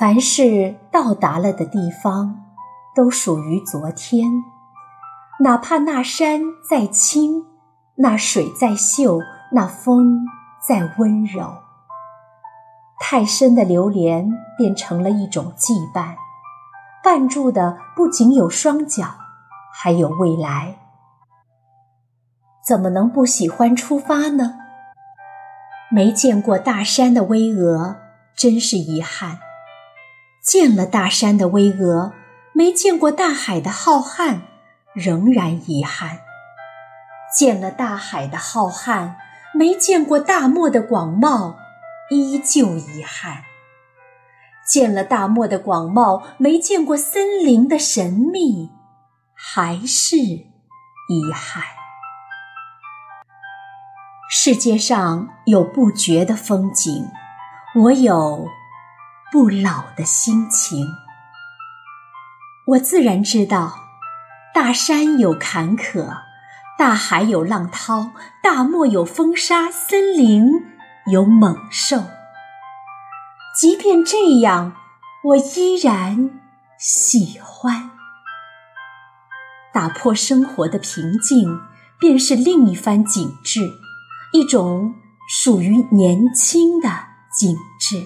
凡是到达了的地方，都属于昨天。哪怕那山再青，那水再秀，那风再温柔，太深的流连变成了一种羁绊，绊住的不仅有双脚，还有未来。怎么能不喜欢出发呢？没见过大山的巍峨，真是遗憾；见了大山的巍峨，没见过大海的浩瀚。仍然遗憾，见了大海的浩瀚，没见过大漠的广袤，依旧遗憾；见了大漠的广袤，没见过森林的神秘，还是遗憾。世界上有不绝的风景，我有不老的心情。我自然知道。大山有坎坷，大海有浪涛，大漠有风沙，森林有猛兽。即便这样，我依然喜欢。打破生活的平静，便是另一番景致，一种属于年轻的景致。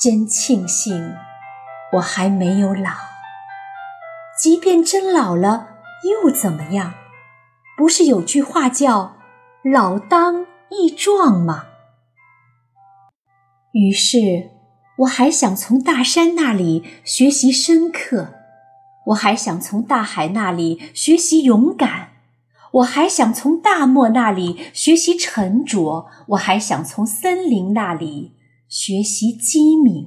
真庆幸，我还没有老。即便真老了，又怎么样？不是有句话叫“老当益壮”吗？于是，我还想从大山那里学习深刻，我还想从大海那里学习勇敢，我还想从大漠那里学习沉着，我还想从森林那里学习机敏。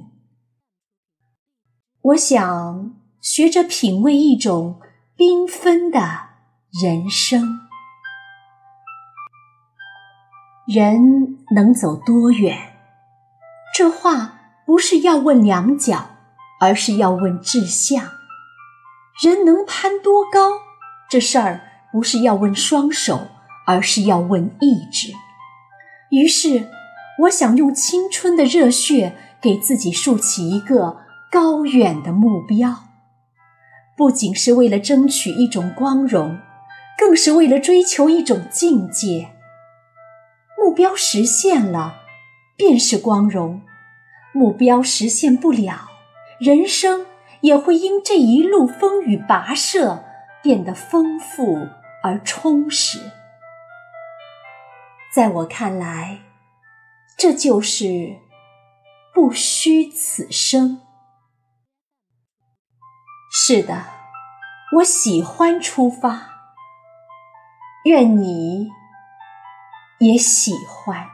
我想。学着品味一种缤纷的人生，人能走多远？这话不是要问两脚，而是要问志向。人能攀多高？这事儿不是要问双手，而是要问意志。于是，我想用青春的热血，给自己竖起一个高远的目标。不仅是为了争取一种光荣，更是为了追求一种境界。目标实现了，便是光荣；目标实现不了，人生也会因这一路风雨跋涉变得丰富而充实。在我看来，这就是不虚此生。是的，我喜欢出发，愿你也喜欢。